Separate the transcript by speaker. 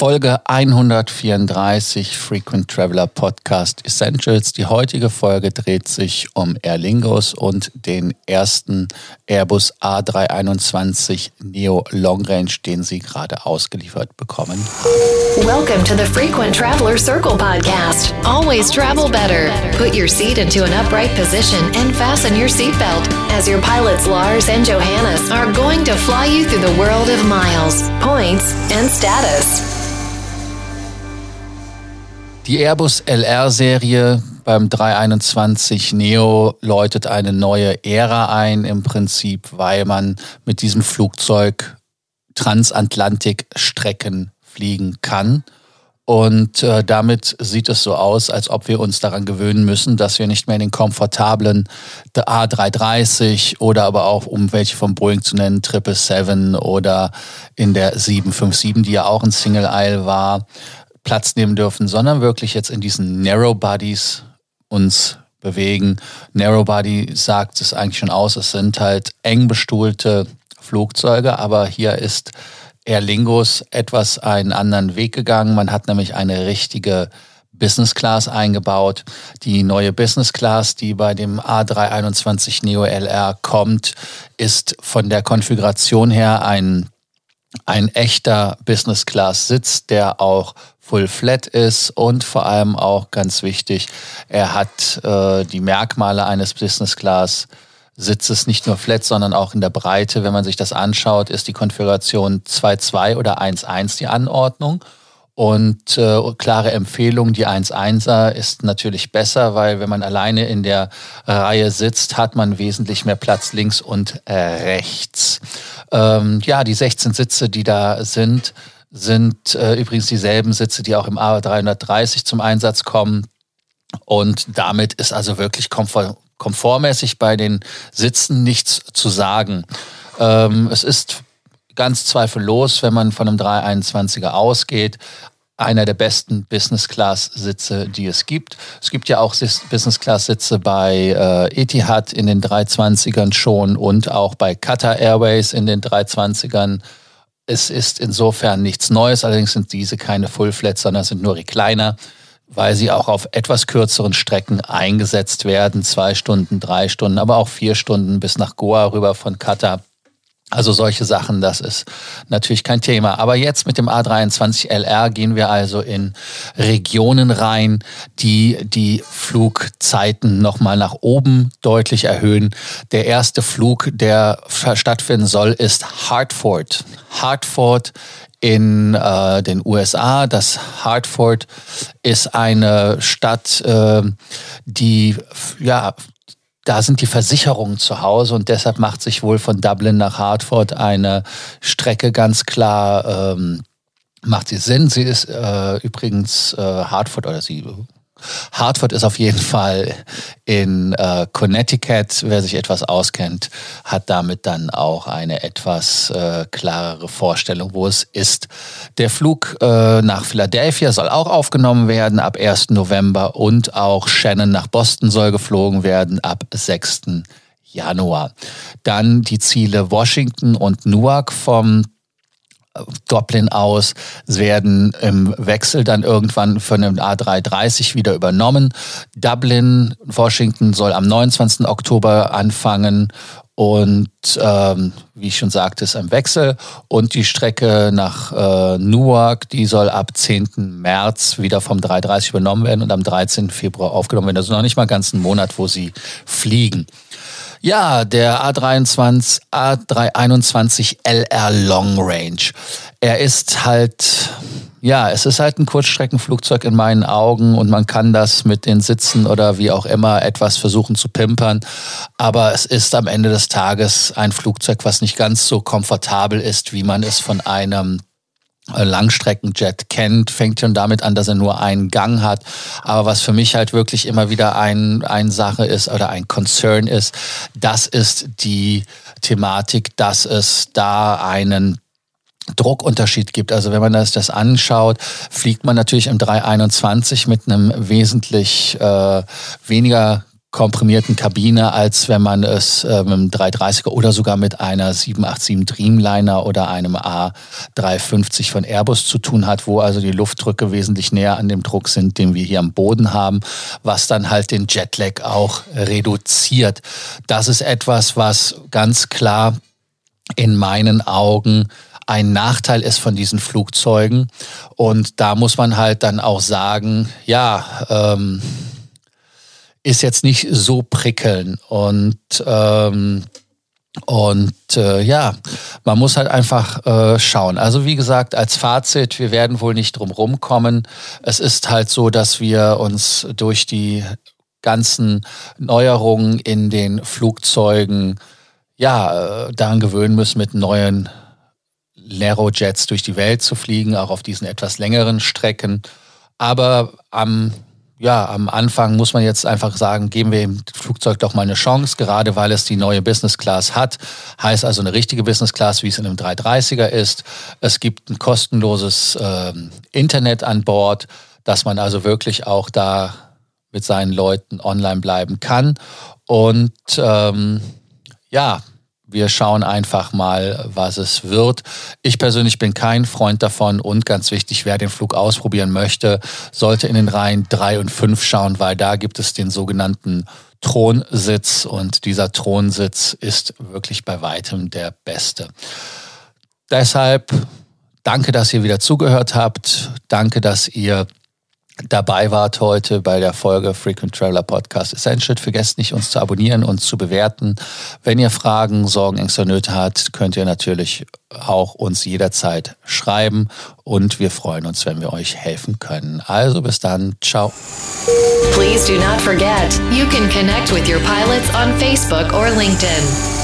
Speaker 1: Folge 134 Frequent Traveler Podcast Essentials. Die heutige Folge dreht sich um Aer Lingus und den ersten Airbus A321 Neo Long Range, den Sie gerade ausgeliefert bekommen.
Speaker 2: Welcome to the Frequent Traveler Circle podcast. Always travel better. Put your seat into an upright position and fasten your seatbelt as your pilots Lars and Johannes are going to fly you through the world of miles, points and status.
Speaker 1: Die Airbus LR-Serie beim 321 Neo läutet eine neue Ära ein, im Prinzip, weil man mit diesem Flugzeug Transatlantik-Strecken fliegen kann. Und äh, damit sieht es so aus, als ob wir uns daran gewöhnen müssen, dass wir nicht mehr in den komfortablen A330 oder aber auch, um welche von Boeing zu nennen, 777 oder in der 757, die ja auch ein Single Aisle war, Platz nehmen dürfen, sondern wirklich jetzt in diesen Narrow Bodies uns bewegen. Narrow Body sagt es eigentlich schon aus, es sind halt eng bestuhlte Flugzeuge, aber hier ist Aer Lingus etwas einen anderen Weg gegangen. Man hat nämlich eine richtige Business Class eingebaut. Die neue Business Class, die bei dem A321 Neo LR kommt, ist von der Konfiguration her ein, ein echter Business Class Sitz, der auch Full Flat ist und vor allem auch ganz wichtig, er hat äh, die Merkmale eines Business Class Sitzes nicht nur flat, sondern auch in der Breite. Wenn man sich das anschaut, ist die Konfiguration 2.2 oder 1.1 die Anordnung. Und äh, klare Empfehlung, die 1.1er ist natürlich besser, weil wenn man alleine in der Reihe sitzt, hat man wesentlich mehr Platz links und äh, rechts. Ähm, ja, die 16 Sitze, die da sind, sind äh, übrigens dieselben Sitze, die auch im A330 zum Einsatz kommen. Und damit ist also wirklich komfort, komfortmäßig bei den Sitzen nichts zu sagen. Ähm, es ist ganz zweifellos, wenn man von einem 321er ausgeht, einer der besten Business-Class-Sitze, die es gibt. Es gibt ja auch Business-Class-Sitze bei äh, Etihad in den 320ern schon und auch bei Qatar Airways in den 320ern es ist insofern nichts Neues, allerdings sind diese keine Full-Flats, sondern sind nur Recliner, weil sie auch auf etwas kürzeren Strecken eingesetzt werden. Zwei Stunden, drei Stunden, aber auch vier Stunden bis nach Goa rüber von Katar. Also solche Sachen, das ist natürlich kein Thema. Aber jetzt mit dem A23 LR gehen wir also in Regionen rein, die die Flugzeiten nochmal nach oben deutlich erhöhen. Der erste Flug, der stattfinden soll, ist Hartford. Hartford in äh, den USA. Das Hartford ist eine Stadt, äh, die ja da sind die Versicherungen zu Hause und deshalb macht sich wohl von Dublin nach Hartford eine Strecke ganz klar, ähm, macht sie Sinn. Sie ist äh, übrigens äh, Hartford oder sie Hartford ist auf jeden Fall in äh, Connecticut. Wer sich etwas auskennt, hat damit dann auch eine etwas äh, klarere Vorstellung, wo es ist. Der Flug äh, nach Philadelphia soll auch aufgenommen werden ab 1. November und auch Shannon nach Boston soll geflogen werden ab 6. Januar. Dann die Ziele Washington und Newark vom Dublin aus, werden im Wechsel dann irgendwann von dem A330 wieder übernommen. Dublin, Washington soll am 29. Oktober anfangen und ähm, wie ich schon sagte, ist ein Wechsel. Und die Strecke nach äh, Newark, die soll ab 10. März wieder vom 330 übernommen werden und am 13. Februar aufgenommen werden. Also noch nicht mal ganz einen Monat, wo sie fliegen. Ja, der A23, A321 LR Long Range. Er ist halt, ja, es ist halt ein Kurzstreckenflugzeug in meinen Augen und man kann das mit den Sitzen oder wie auch immer etwas versuchen zu pimpern. Aber es ist am Ende des Tages ein Flugzeug, was nicht ganz so komfortabel ist, wie man es von einem Langstreckenjet kennt, fängt schon damit an, dass er nur einen Gang hat. Aber was für mich halt wirklich immer wieder ein, ein Sache ist oder ein Concern ist, das ist die Thematik, dass es da einen Druckunterschied gibt. Also wenn man das, das anschaut, fliegt man natürlich im 321 mit einem wesentlich äh, weniger komprimierten Kabine, als wenn man es äh, mit einem 330er oder sogar mit einer 787 Dreamliner oder einem A350 von Airbus zu tun hat, wo also die Luftdrücke wesentlich näher an dem Druck sind, den wir hier am Boden haben, was dann halt den Jetlag auch reduziert. Das ist etwas, was ganz klar in meinen Augen ein Nachteil ist von diesen Flugzeugen. Und da muss man halt dann auch sagen, ja, ähm, ist jetzt nicht so prickeln. Und ähm, und äh, ja, man muss halt einfach äh, schauen. Also wie gesagt, als Fazit, wir werden wohl nicht drum rumkommen. Es ist halt so, dass wir uns durch die ganzen Neuerungen in den Flugzeugen ja äh, daran gewöhnen müssen, mit neuen Lero-Jets durch die Welt zu fliegen, auch auf diesen etwas längeren Strecken. Aber am ja, am Anfang muss man jetzt einfach sagen, geben wir dem Flugzeug doch mal eine Chance, gerade weil es die neue Business Class hat. Heißt also eine richtige Business Class, wie es in einem 330er ist. Es gibt ein kostenloses äh, Internet an Bord, dass man also wirklich auch da mit seinen Leuten online bleiben kann. Und ähm, ja, wir schauen einfach mal, was es wird. Ich persönlich bin kein Freund davon und ganz wichtig, wer den Flug ausprobieren möchte, sollte in den Reihen drei und fünf schauen, weil da gibt es den sogenannten Thronsitz und dieser Thronsitz ist wirklich bei weitem der beste. Deshalb danke, dass ihr wieder zugehört habt. Danke, dass ihr dabei wart heute bei der Folge Frequent Traveler Podcast Essential. Vergesst nicht, uns zu abonnieren und zu bewerten. Wenn ihr Fragen, Sorgen, Ängste, Nöte habt, könnt ihr natürlich auch uns jederzeit schreiben und wir freuen uns, wenn wir euch helfen können. Also bis dann, ciao.
Speaker 2: Please do not forget, you can connect with your pilots on Facebook or LinkedIn.